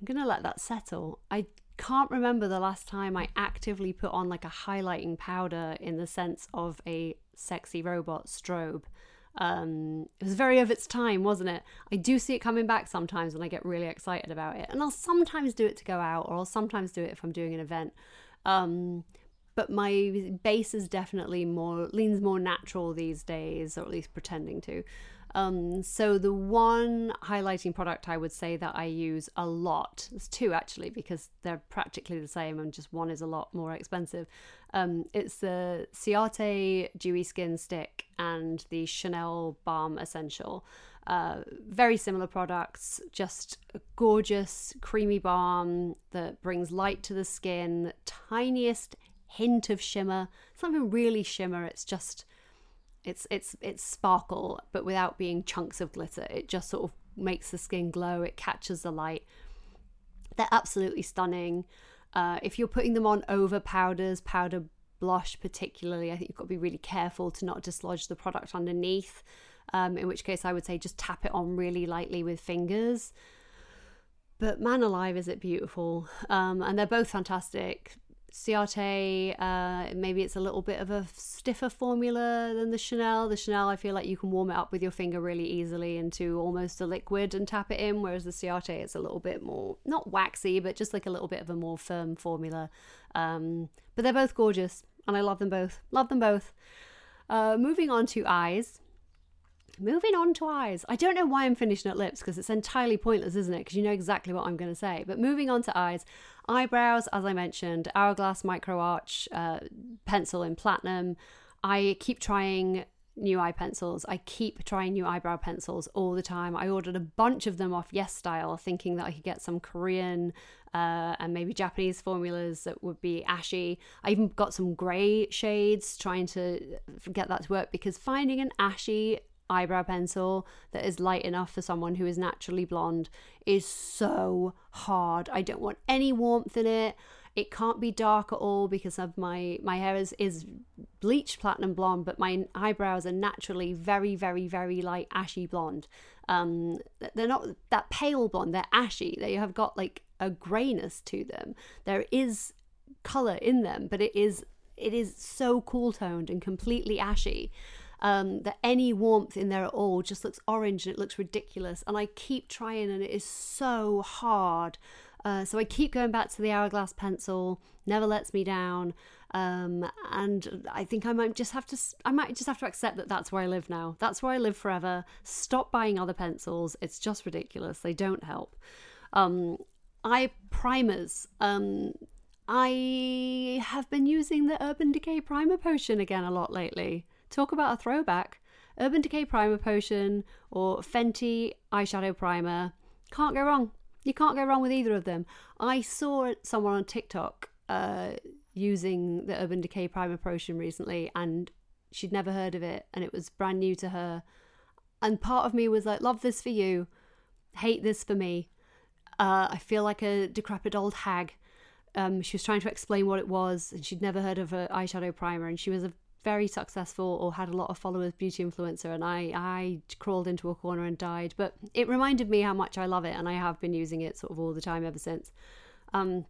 I'm going to let that settle. I can't remember the last time I actively put on like a highlighting powder in the sense of a sexy robot strobe. Um, it was very of its time, wasn't it? I do see it coming back sometimes and I get really excited about it. And I'll sometimes do it to go out or I'll sometimes do it if I'm doing an event. Um, but my base is definitely more leans more natural these days, or at least pretending to. Um, so the one highlighting product I would say that I use a lot, there's two actually because they're practically the same and just one is a lot more expensive. Um, it's the Ciate Dewy Skin Stick and the Chanel Balm Essential. Uh, very similar products, just a gorgeous creamy balm that brings light to the skin, tiniest hint of shimmer. Even really shimmer, it's just it's it's it's sparkle, but without being chunks of glitter. It just sort of makes the skin glow. It catches the light. They're absolutely stunning. Uh, if you're putting them on over powders, powder blush particularly, I think you've got to be really careful to not dislodge the product underneath. Um, in which case, I would say just tap it on really lightly with fingers. But man alive, is it beautiful! Um, and they're both fantastic. Ciate, uh, maybe it's a little bit of a stiffer formula than the Chanel. The Chanel, I feel like you can warm it up with your finger really easily into almost a liquid and tap it in, whereas the Ciate, it's a little bit more, not waxy, but just like a little bit of a more firm formula. Um, but they're both gorgeous, and I love them both. Love them both. Uh, moving on to eyes. Moving on to eyes. I don't know why I'm finishing at lips because it's entirely pointless, isn't it? Because you know exactly what I'm going to say. But moving on to eyes. Eyebrows, as I mentioned, Hourglass Micro Arch uh, pencil in platinum. I keep trying new eye pencils. I keep trying new eyebrow pencils all the time. I ordered a bunch of them off Yes Style, thinking that I could get some Korean uh, and maybe Japanese formulas that would be ashy. I even got some grey shades, trying to get that to work because finding an ashy eyebrow pencil that is light enough for someone who is naturally blonde is so hard. I don't want any warmth in it. It can't be dark at all because of my my hair is is bleached platinum blonde, but my eyebrows are naturally very very very light ashy blonde. Um, they're not that pale blonde. They're ashy. They have got like a grayness to them. There is color in them, but it is it is so cool toned and completely ashy um, that any warmth in there at all just looks orange and it looks ridiculous. And I keep trying, and it is so hard. Uh, so I keep going back to the hourglass pencil, never lets me down. Um, and I think I might just have to, I might just have to accept that that's where I live now. That's where I live forever. Stop buying other pencils. It's just ridiculous. They don't help. Um, eye primers. Um, I have been using the Urban Decay Primer Potion again a lot lately. Talk about a throwback. Urban Decay Primer Potion or Fenty Eyeshadow Primer. Can't go wrong. You can't go wrong with either of them. I saw someone on TikTok uh, using the Urban Decay Primer Potion recently and she'd never heard of it and it was brand new to her. And part of me was like, love this for you, hate this for me. Uh, I feel like a decrepit old hag. Um, she was trying to explain what it was and she'd never heard of an eyeshadow primer and she was a very successful or had a lot of followers beauty influencer and I I crawled into a corner and died. But it reminded me how much I love it and I have been using it sort of all the time ever since. Um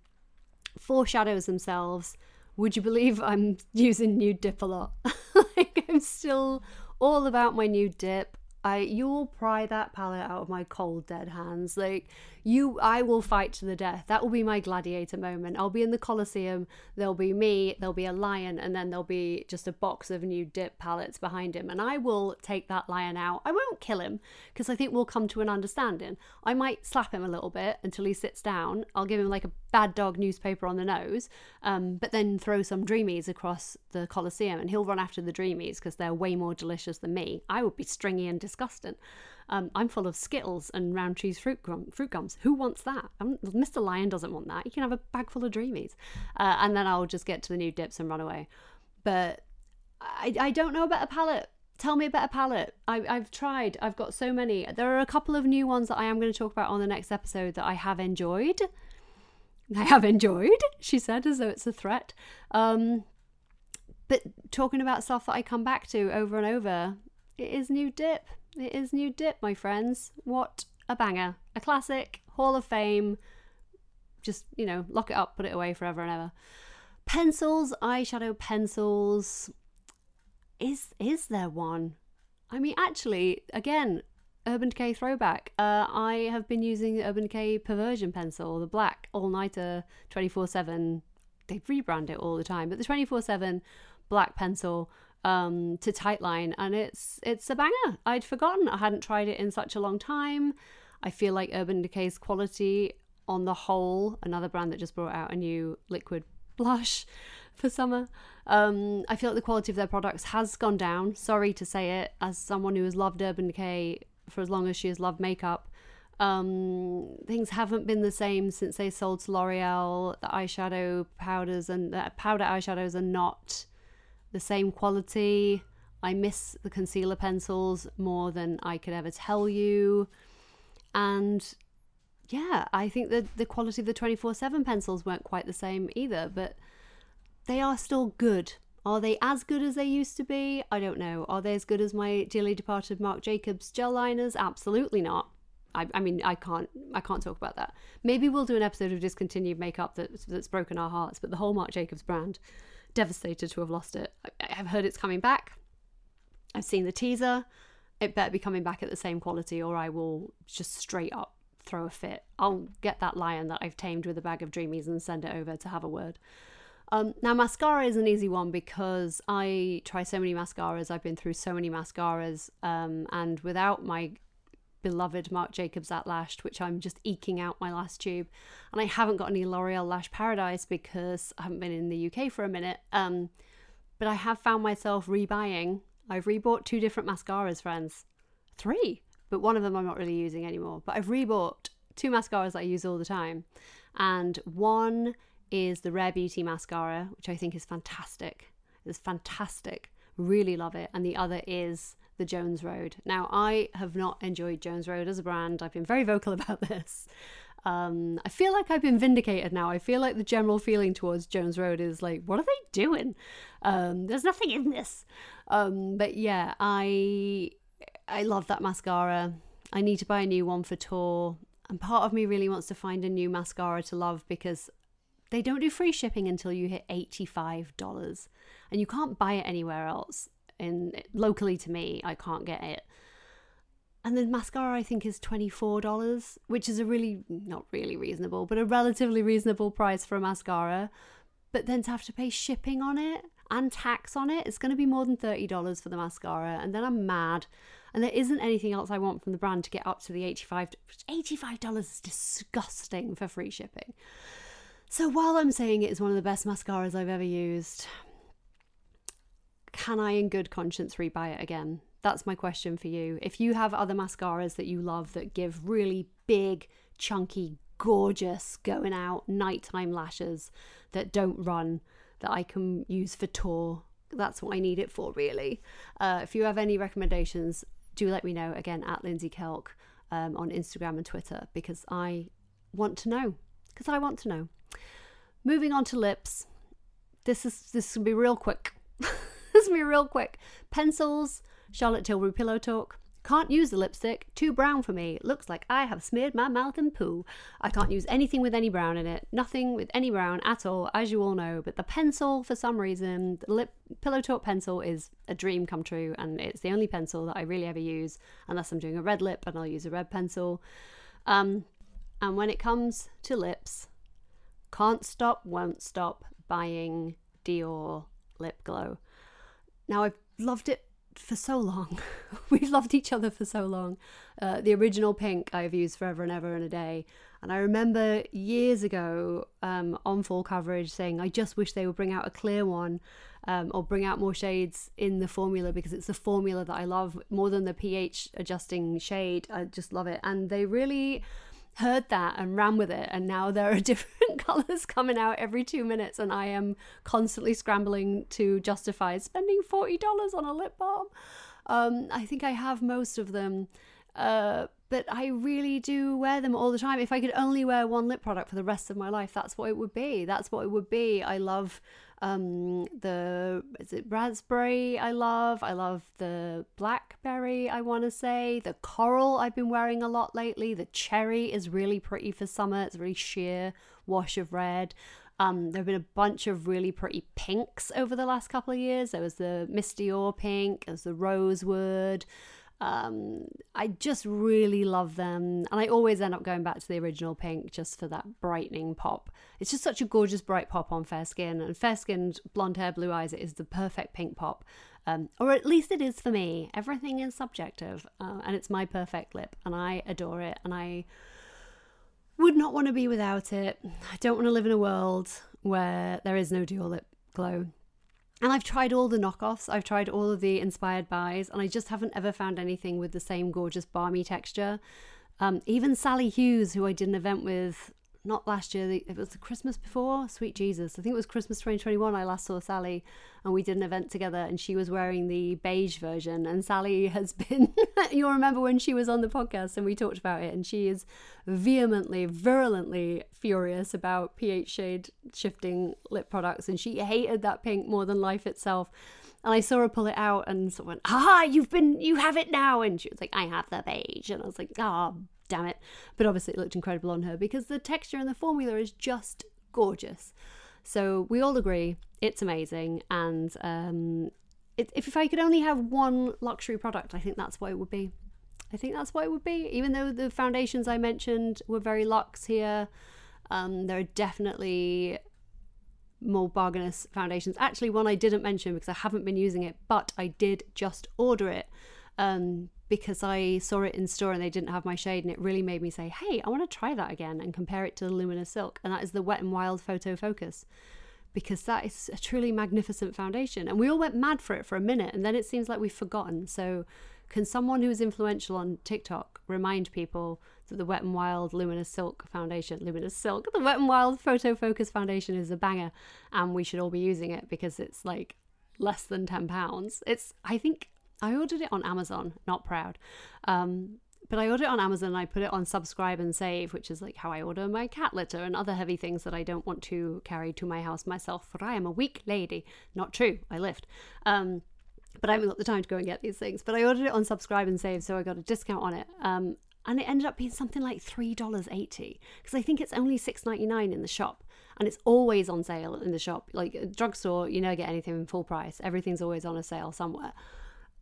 foreshadows themselves. Would you believe I'm <laughs> using nude dip a lot? <laughs> Like I'm still all about my nude dip. I you'll pry that palette out of my cold dead hands. Like you I will fight to the death. That will be my gladiator moment. I'll be in the Colosseum, there'll be me, there'll be a lion, and then there'll be just a box of new dip palettes behind him. And I will take that lion out. I won't kill him, because I think we'll come to an understanding. I might slap him a little bit until he sits down. I'll give him like a bad dog newspaper on the nose, um, but then throw some dreamies across the Colosseum and he'll run after the dreamies because they're way more delicious than me. I would be stringy and disgusting. Um, I'm full of Skittles and Rowntree's fruit, gum, fruit gums. Who wants that? Um, Mr. Lion doesn't want that. You can have a bag full of dreamies. Uh, and then I'll just get to the new dips and run away. But I, I don't know about a palette. tell me about a palette. I, I've tried. I've got so many. There are a couple of new ones that I am going to talk about on the next episode that I have enjoyed. I have enjoyed, she said, as though it's a threat. Um, but talking about stuff that I come back to over and over, it is new dip. It is new dip, my friends. What a banger. A classic, Hall of Fame. Just, you know, lock it up, put it away forever and ever. Pencils, eyeshadow pencils. Is is there one? I mean, actually, again, Urban Decay throwback. Uh, I have been using the Urban Decay Perversion pencil, the black all nighter 24 7. They rebrand it all the time, but the 24 7 black pencil um, to Tightline, and it's it's a banger. I'd forgotten. I hadn't tried it in such a long time. I feel like Urban Decay's quality on the whole, another brand that just brought out a new liquid blush <laughs> for summer. Um, I feel like the quality of their products has gone down. Sorry to say it, as someone who has loved Urban Decay for as long as she has loved makeup. Um, things haven't been the same since they sold to L'Oreal. The eyeshadow powders and the powder eyeshadows are not the same quality. I miss the concealer pencils more than I could ever tell you. And yeah, I think that the quality of the 24 7 pencils weren't quite the same either, but they are still good. Are they as good as they used to be? I don't know. Are they as good as my dearly departed Marc Jacobs gel liners? Absolutely not. I, I mean, I can't, I can't talk about that. Maybe we'll do an episode of discontinued makeup that, that's broken our hearts. But the whole Marc Jacobs brand, devastated to have lost it. I've heard it's coming back. I've seen the teaser. It better be coming back at the same quality, or I will just straight up throw a fit. I'll get that lion that I've tamed with a bag of dreamies and send it over to have a word. Um, now, mascara is an easy one because I try so many mascaras. I've been through so many mascaras, um, and without my beloved Marc Jacobs At Lashed, which I'm just eking out my last tube, and I haven't got any L'Oreal Lash Paradise because I haven't been in the UK for a minute. Um, but I have found myself rebuying. I've rebought two different mascaras, friends, three, but one of them I'm not really using anymore. But I've rebought two mascaras that I use all the time, and one is the Rare Beauty mascara, which I think is fantastic. It's fantastic. Really love it. And the other is the Jones Road. Now, I have not enjoyed Jones Road as a brand. I've been very vocal <laughs> about this. Um, I feel like I've been vindicated now. I feel like the general feeling towards Jones Road is like, what are they doing? Um, there's nothing in this. Um, but yeah, I I love that mascara. I need to buy a new one for tour. And part of me really wants to find a new mascara to love because they don't do free shipping until you hit $85 and you can't buy it anywhere else. In locally to me, I can't get it. And the mascara I think is $24, which is a really not really reasonable, but a relatively reasonable price for a mascara. But then to have to pay shipping on it and tax on it, it's going to be more than $30 for the mascara and then I'm mad. And there isn't anything else I want from the brand to get up to the $85. $85 is disgusting for free shipping. So while I'm saying it is one of the best mascaras I've ever used, can I in good conscience rebuy it again? That's my question for you. If you have other mascaras that you love that give really big, chunky, gorgeous, going out nighttime lashes that don't run, that I can use for tour, that's what I need it for, really. Uh, if you have any recommendations, do let me know again at Lindsey Kelk um, on Instagram and Twitter because I want to know. Because I want to know. Moving on to lips. This is this can be real quick. This be real quick. Pencils, Charlotte Tilbury Pillow Talk. Can't use the lipstick. Too brown for me. Looks like I have smeared my mouth in poo. I can't use anything with any brown in it. Nothing with any brown at all, as you all know. But the pencil, for some reason, the lip Pillow Talk pencil is a dream come true, and it's the only pencil that I really ever use, unless I'm doing a red lip, and I'll use a red pencil. Um, and when it comes to lips, can't stop, won't stop buying Dior lip glow. Now, I've loved it for so long. <laughs> We've loved each other for so long. Uh, the original pink I've used forever and ever and a day. And I remember years ago um, on full coverage saying, I just wish they would bring out a clear one um, or bring out more shades in the formula because it's the formula that I love more than the pH adjusting shade. I just love it. And they really heard that and ran with it and now there are <laughs> different colors coming out every 2 minutes and I am constantly scrambling to justify spending $40 on a lip balm. Um, I think I have most of them. Uh, but I really do wear them all the time. If I could only wear one lip product for the rest of my life, that's what it would be. That's what it would be. I love um, the is it raspberry? I love. I love the blackberry. I want to say the coral. I've been wearing a lot lately. The cherry is really pretty for summer. It's a really sheer wash of red. Um, there have been a bunch of really pretty pinks over the last couple of years. There was the Misty Or pink, there's the rosewood. Um, I just really love them, and I always end up going back to the original pink just for that brightening pop. It's just such a gorgeous bright pop on fair skin, and fair skinned, blonde hair, blue eyes. It is the perfect pink pop, um, or at least it is for me. Everything is subjective, uh, and it's my perfect lip, and I adore it, and I would not want to be without it. I don't want to live in a world where there is no Dior lip glow. And I've tried all the knockoffs, I've tried all of the inspired buys, and I just haven't ever found anything with the same gorgeous balmy texture. Um, even Sally Hughes, who I did an event with not last year, it was the Christmas before, sweet Jesus. I think it was Christmas 2021. I last saw Sally and we did an event together and she was wearing the beige version. And Sally has <laughs> been, you'll remember when she was on the podcast and we talked about it, and she is vehemently, virulently furious about pH shade shifting lip products. And she hated that pink more than life itself. And I saw her pull it out and sort of went, ah, you've been, you have it now. And she was like, I have the beige. And I was like, ah, oh, damn it. But obviously, it looked incredible on her because the texture and the formula is just gorgeous. So we all agree it's amazing. And um, if I could only have one luxury product, I think that's what it would be. I think that's what it would be. Even though the foundations I mentioned were very luxe here, um, there are definitely more bargainous foundations. Actually, one I didn't mention because I haven't been using it, but I did just order it um, because I saw it in store and they didn't have my shade, and it really made me say, "Hey, I want to try that again and compare it to the Luminous Silk." And that is the Wet and Wild Photo Focus, because that is a truly magnificent foundation. And we all went mad for it for a minute, and then it seems like we've forgotten. So, can someone who is influential on TikTok remind people that the Wet and Wild Luminous Silk foundation, Luminous Silk, the Wet and Wild Photo Focus foundation is a banger, and we should all be using it because it's like less than ten pounds. It's I think I ordered it on Amazon, not proud. Um, but I ordered it on Amazon and I put it on subscribe and save, which is like how I order my cat litter and other heavy things that I don't want to carry to my house myself, for I am a weak lady. Not true, I lift. Um, but I haven't got the time to go and get these things. But I ordered it on subscribe and save, so I got a discount on it. Um, and it ended up being something like $3.80 because I think it's only $6.99 in the shop and it's always on sale in the shop. Like drugstore, you never get anything in full price, everything's always on a sale somewhere.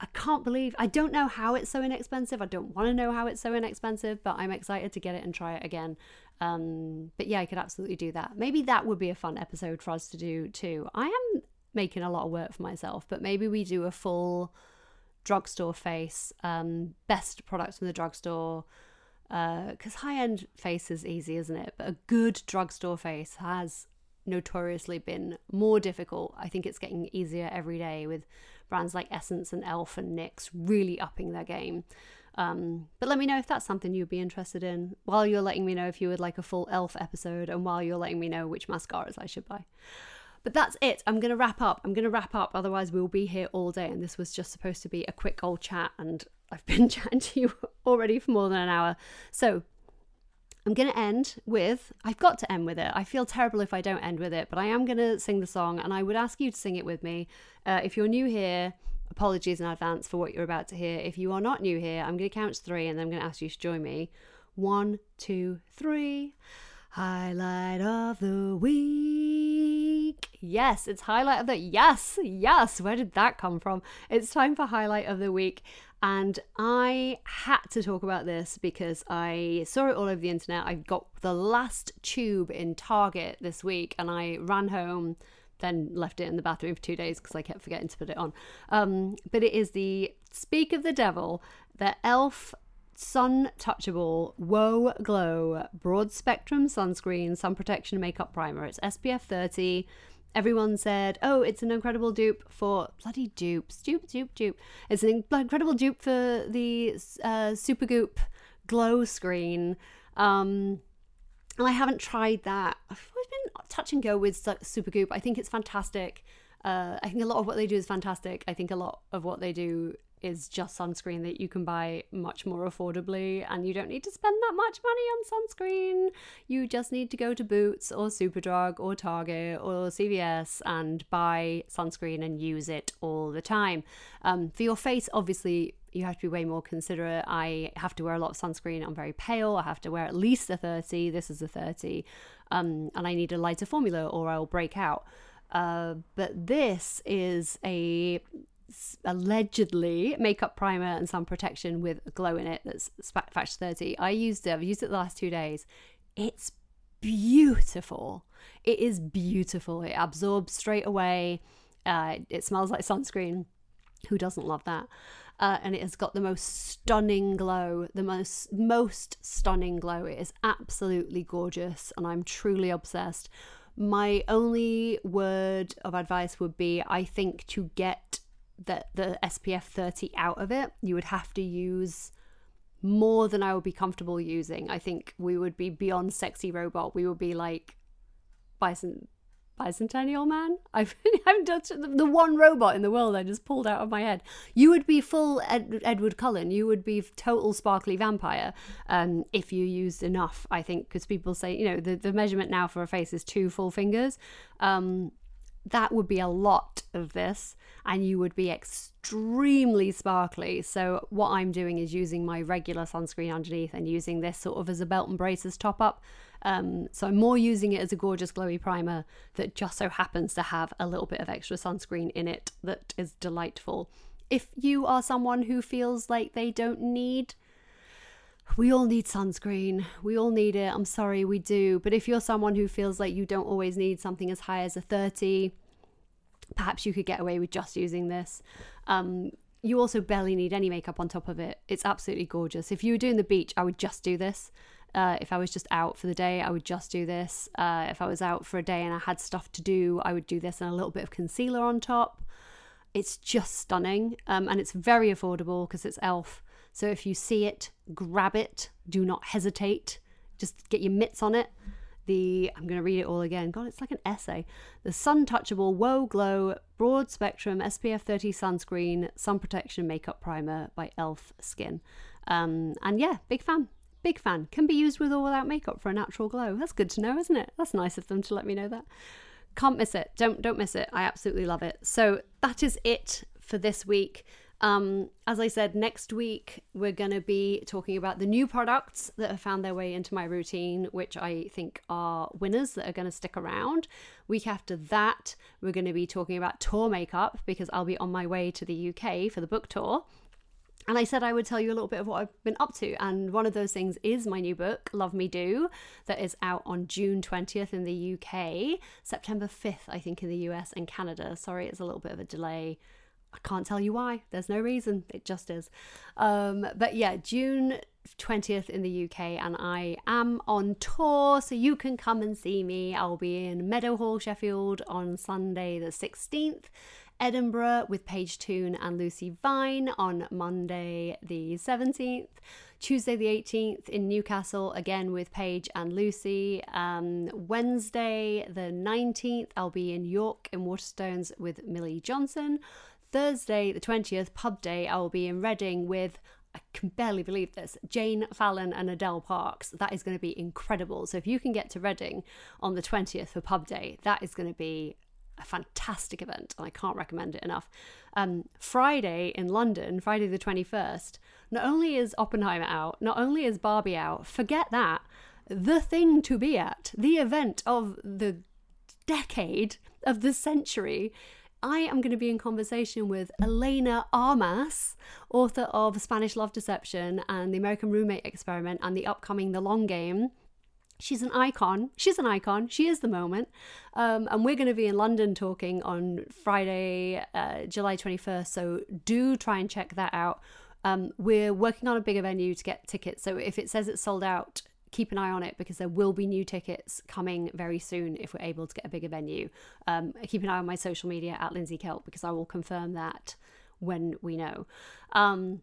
I can't believe I don't know how it's so inexpensive. I don't want to know how it's so inexpensive, but I'm excited to get it and try it again. Um, but yeah, I could absolutely do that. Maybe that would be a fun episode for us to do too. I am making a lot of work for myself, but maybe we do a full drugstore face, um, best products from the drugstore. Because uh, high end face is easy, isn't it? But a good drugstore face has notoriously been more difficult. I think it's getting easier every day with brands like Essence and Elf and NYX really upping their game. Um, but let me know if that's something you'd be interested in while you're letting me know if you would like a full Elf episode and while you're letting me know which mascaras I should buy. But that's it. I'm going to wrap up. I'm going to wrap up. Otherwise, we'll be here all day. And this was just supposed to be a quick old chat. And I've been <laughs> chatting to you already for more than an hour. So I'm going to end with, I've got to end with it. I feel terrible if I don't end with it, but I am going to sing the song and I would ask you to sing it with me. Uh, if you're new here, apologies in advance for what you're about to hear. If you are not new here, I'm going to count to three and then I'm going to ask you to join me. One, two, three. Highlight of the week. Yes, it's highlight of the yes, yes. Where did that come from? It's time for highlight of the week. And I had to talk about this because I saw it all over the internet. I got the last tube in Target this week and I ran home, then left it in the bathroom for two days because I kept forgetting to put it on. Um, but it is the Speak of the Devil, the e.l.f. Sun Touchable Whoa Glow Broad Spectrum Sunscreen Sun Protection Makeup Primer. It's SPF 30 everyone said, "Oh, it's an incredible dupe for bloody dupes, dupe, dupe, dupe." It's an incredible dupe for the uh, Supergoop glow screen. Um, and I haven't tried that. I've always been touch and go with Supergoop. I think it's fantastic. Uh, I think a lot of what they do is fantastic. I think a lot of what they do is just sunscreen that you can buy much more affordably, and you don't need to spend that much money on sunscreen. You just need to go to Boots or Superdrug or Target or CVS and buy sunscreen and use it all the time. Um, for your face, obviously, you have to be way more considerate. I have to wear a lot of sunscreen. I'm very pale. I have to wear at least a 30. This is a 30. Um, and I need a lighter formula or I'll break out. Uh, but this is a allegedly makeup primer and sun protection with glow in it that's Factor 30. I used it, I've used it the last two days. It's beautiful. It is beautiful. It absorbs straight away. Uh, it smells like sunscreen. Who doesn't love that? Uh, and it has got the most stunning glow, the most most stunning glow. It is absolutely gorgeous, and I'm truly obsessed. My only word of advice would be I think to get the, the SPF 30 out of it, you would have to use more than I would be comfortable using. I think we would be beyond sexy robot. We would be like bison bicentennial man. <laughs> I've I've done the one robot in the world I just pulled out of my head. You would be full Ed, Edward Cullen. You would be total sparkly vampire um, if you used enough. I think because people say you know the the measurement now for a face is two full fingers. Um, that would be a lot of this and you would be extremely sparkly so what i'm doing is using my regular sunscreen underneath and using this sort of as a belt and braces top up um, so I'm more using it as a gorgeous glowy primer that just so happens to have a little bit of extra sunscreen in it that is delightful. If you are someone who feels like they don't need we all need sunscreen. We all need it. I'm sorry, we do. But if you're someone who feels like you don't always need something as high as a 30, perhaps you could get away with just using this. Um, you also barely need any makeup on top of it. It's absolutely gorgeous. If you were doing the beach, I would just do this. Uh, if I was just out for the day, I would just do this. Uh, if I was out for a day and I had stuff to do, I would do this and a little bit of concealer on top. It's just stunning um, and it's very affordable because it's e.l.f. So if you see it, grab it. Do not hesitate. Just get your mitts on it. The I'm going to read it all again. God, it's like an essay. The Sun Touchable Whoa Glow Broad Spectrum SPF 30 Sunscreen Sun Protection Makeup Primer by e.l.f. Skin. Um, and yeah, big fan. Big fan. Can be used with or without makeup for a natural glow. That's good to know, isn't it? That's nice of them to let me know that. Can't miss it. Don't don't miss it. I absolutely love it. So that is it for this week. Um, as I said, next week we're going to be talking about the new products that have found their way into my routine, which I think are winners that are going to stick around. Week after that, we're going to be talking about tour makeup because I'll be on my way to the UK for the book tour. And I said I would tell you a little bit of what I've been up to. And one of those things is my new book, Love Me Do, that is out on June 20th in the UK, September 5th, I think, in the US and Canada. Sorry, it's a little bit of a delay. I can't tell you why. There's no reason. It just is. Um, but yeah, June 20th in the UK, and I am on tour, so you can come and see me. I'll be in Meadowhall, Sheffield on Sunday, the 16th. Edinburgh with Paige Toon and Lucy Vine on Monday the 17th. Tuesday the 18th in Newcastle again with Paige and Lucy. Um, Wednesday the 19th, I'll be in York in Waterstones with Milly Johnson. Thursday the 20th, pub day, I will be in Reading with I can barely believe this. Jane Fallon and Adele Parks. That is going to be incredible. So if you can get to Reading on the 20th for pub day, that is going to be a fantastic event and I can't recommend it enough. Um, Friday in London, Friday the 21st, not only is Oppenheimer out, not only is Barbie out, forget that. The thing to be at, the event of the decade, of the century. I am going to be in conversation with Elena Armas, author of Spanish Love Deception and The American Roommate Experiment and the upcoming The Long Game she's an icon. She's an icon. She is the moment. Um, and we're going to be in London talking on Friday, uh, July 21st. So do try and check that out. Um, we're working on a bigger venue to get tickets. So if it says it's sold out, keep an eye on it because there will be new tickets coming very soon if we're able to get a bigger venue. Um, keep an eye on my social media at Lindsey Kelk because I will confirm that when we know. Um,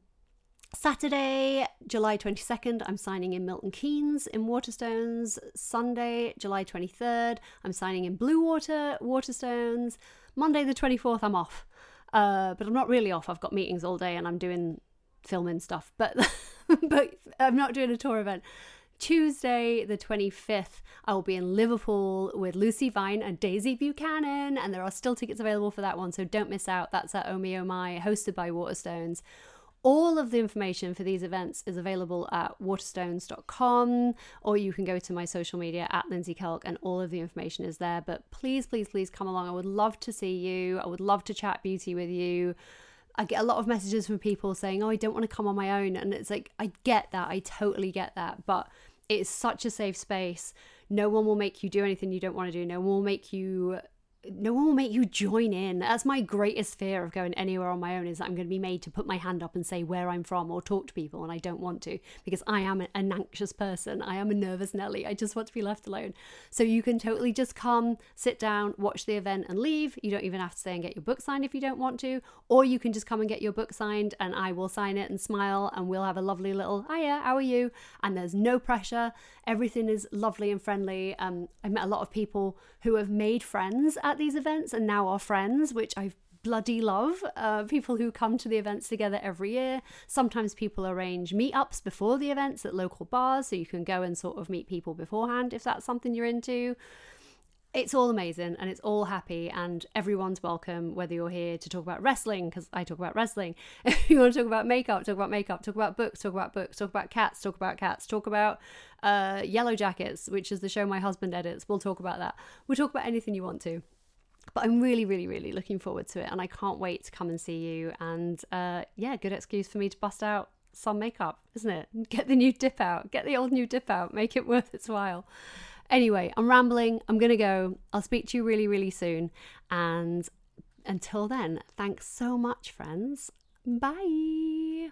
Saturday, July 22nd, I'm signing in Milton Keynes in Waterstones. Sunday, July 23rd, I'm signing in Bluewater, Waterstones. Monday, the 24th, I'm off. Uh, but I'm not really off. I've got meetings all day and I'm doing filming stuff, but <laughs> but I'm not doing a tour event. Tuesday, the 25th, I will be in Liverpool with Lucy Vine and Daisy Buchanan, and there are still tickets available for that one, so don't miss out. That's at Omi My, hosted by Waterstones. All of the information for these events is available at waterstones.com, or you can go to my social media at Lindsey Kelk, and all of the information is there. But please, please, please come along. I would love to see you. I would love to chat beauty with you. I get a lot of messages from people saying, Oh, I don't want to come on my own. And it's like, I get that. I totally get that. But it's such a safe space. No one will make you do anything you don't want to do. No one will make you no one will make you join in. That's my greatest fear of going anywhere on my own is that I'm going to be made to put my hand up and say where I'm from or talk to people, and I don't want to because I am an anxious person. I am a nervous Nelly. I just want to be left alone. So you can totally just come, sit down, watch the event, and leave. You don't even have to stay and get your book signed if you don't want to, or you can just come and get your book signed, and I will sign it and smile, and we'll have a lovely little hiya, how are you? And there's no pressure. Everything is lovely and friendly. Um, I met a lot of people who have made friends at these events and now are friends, which I bloody love. Uh, people who come to the events together every year. Sometimes people arrange meetups before the events at local bars, so you can go and sort of meet people beforehand if that's something you're into. It's all amazing and it's all happy, and everyone's welcome, whether you're here to talk about wrestling, because I talk about wrestling. If you want to talk about makeup, talk about makeup, talk about books, talk about books, talk about cats, talk about cats, talk about uh, Yellow Jackets, which is the show my husband edits. We'll talk about that. We'll talk about anything you want to but I'm really, really, really looking forward to it, and I can't wait to come and see you. And uh, yeah, good excuse for me to bust out some makeup, isn't it? <laughs> Get the new dip out, get the old new dip out, make it <laughs> worth its while. Anyway, I'm rambling. I'm gonna go. I'll speak to you really, really soon. And until then, thanks so much, friends. Bye.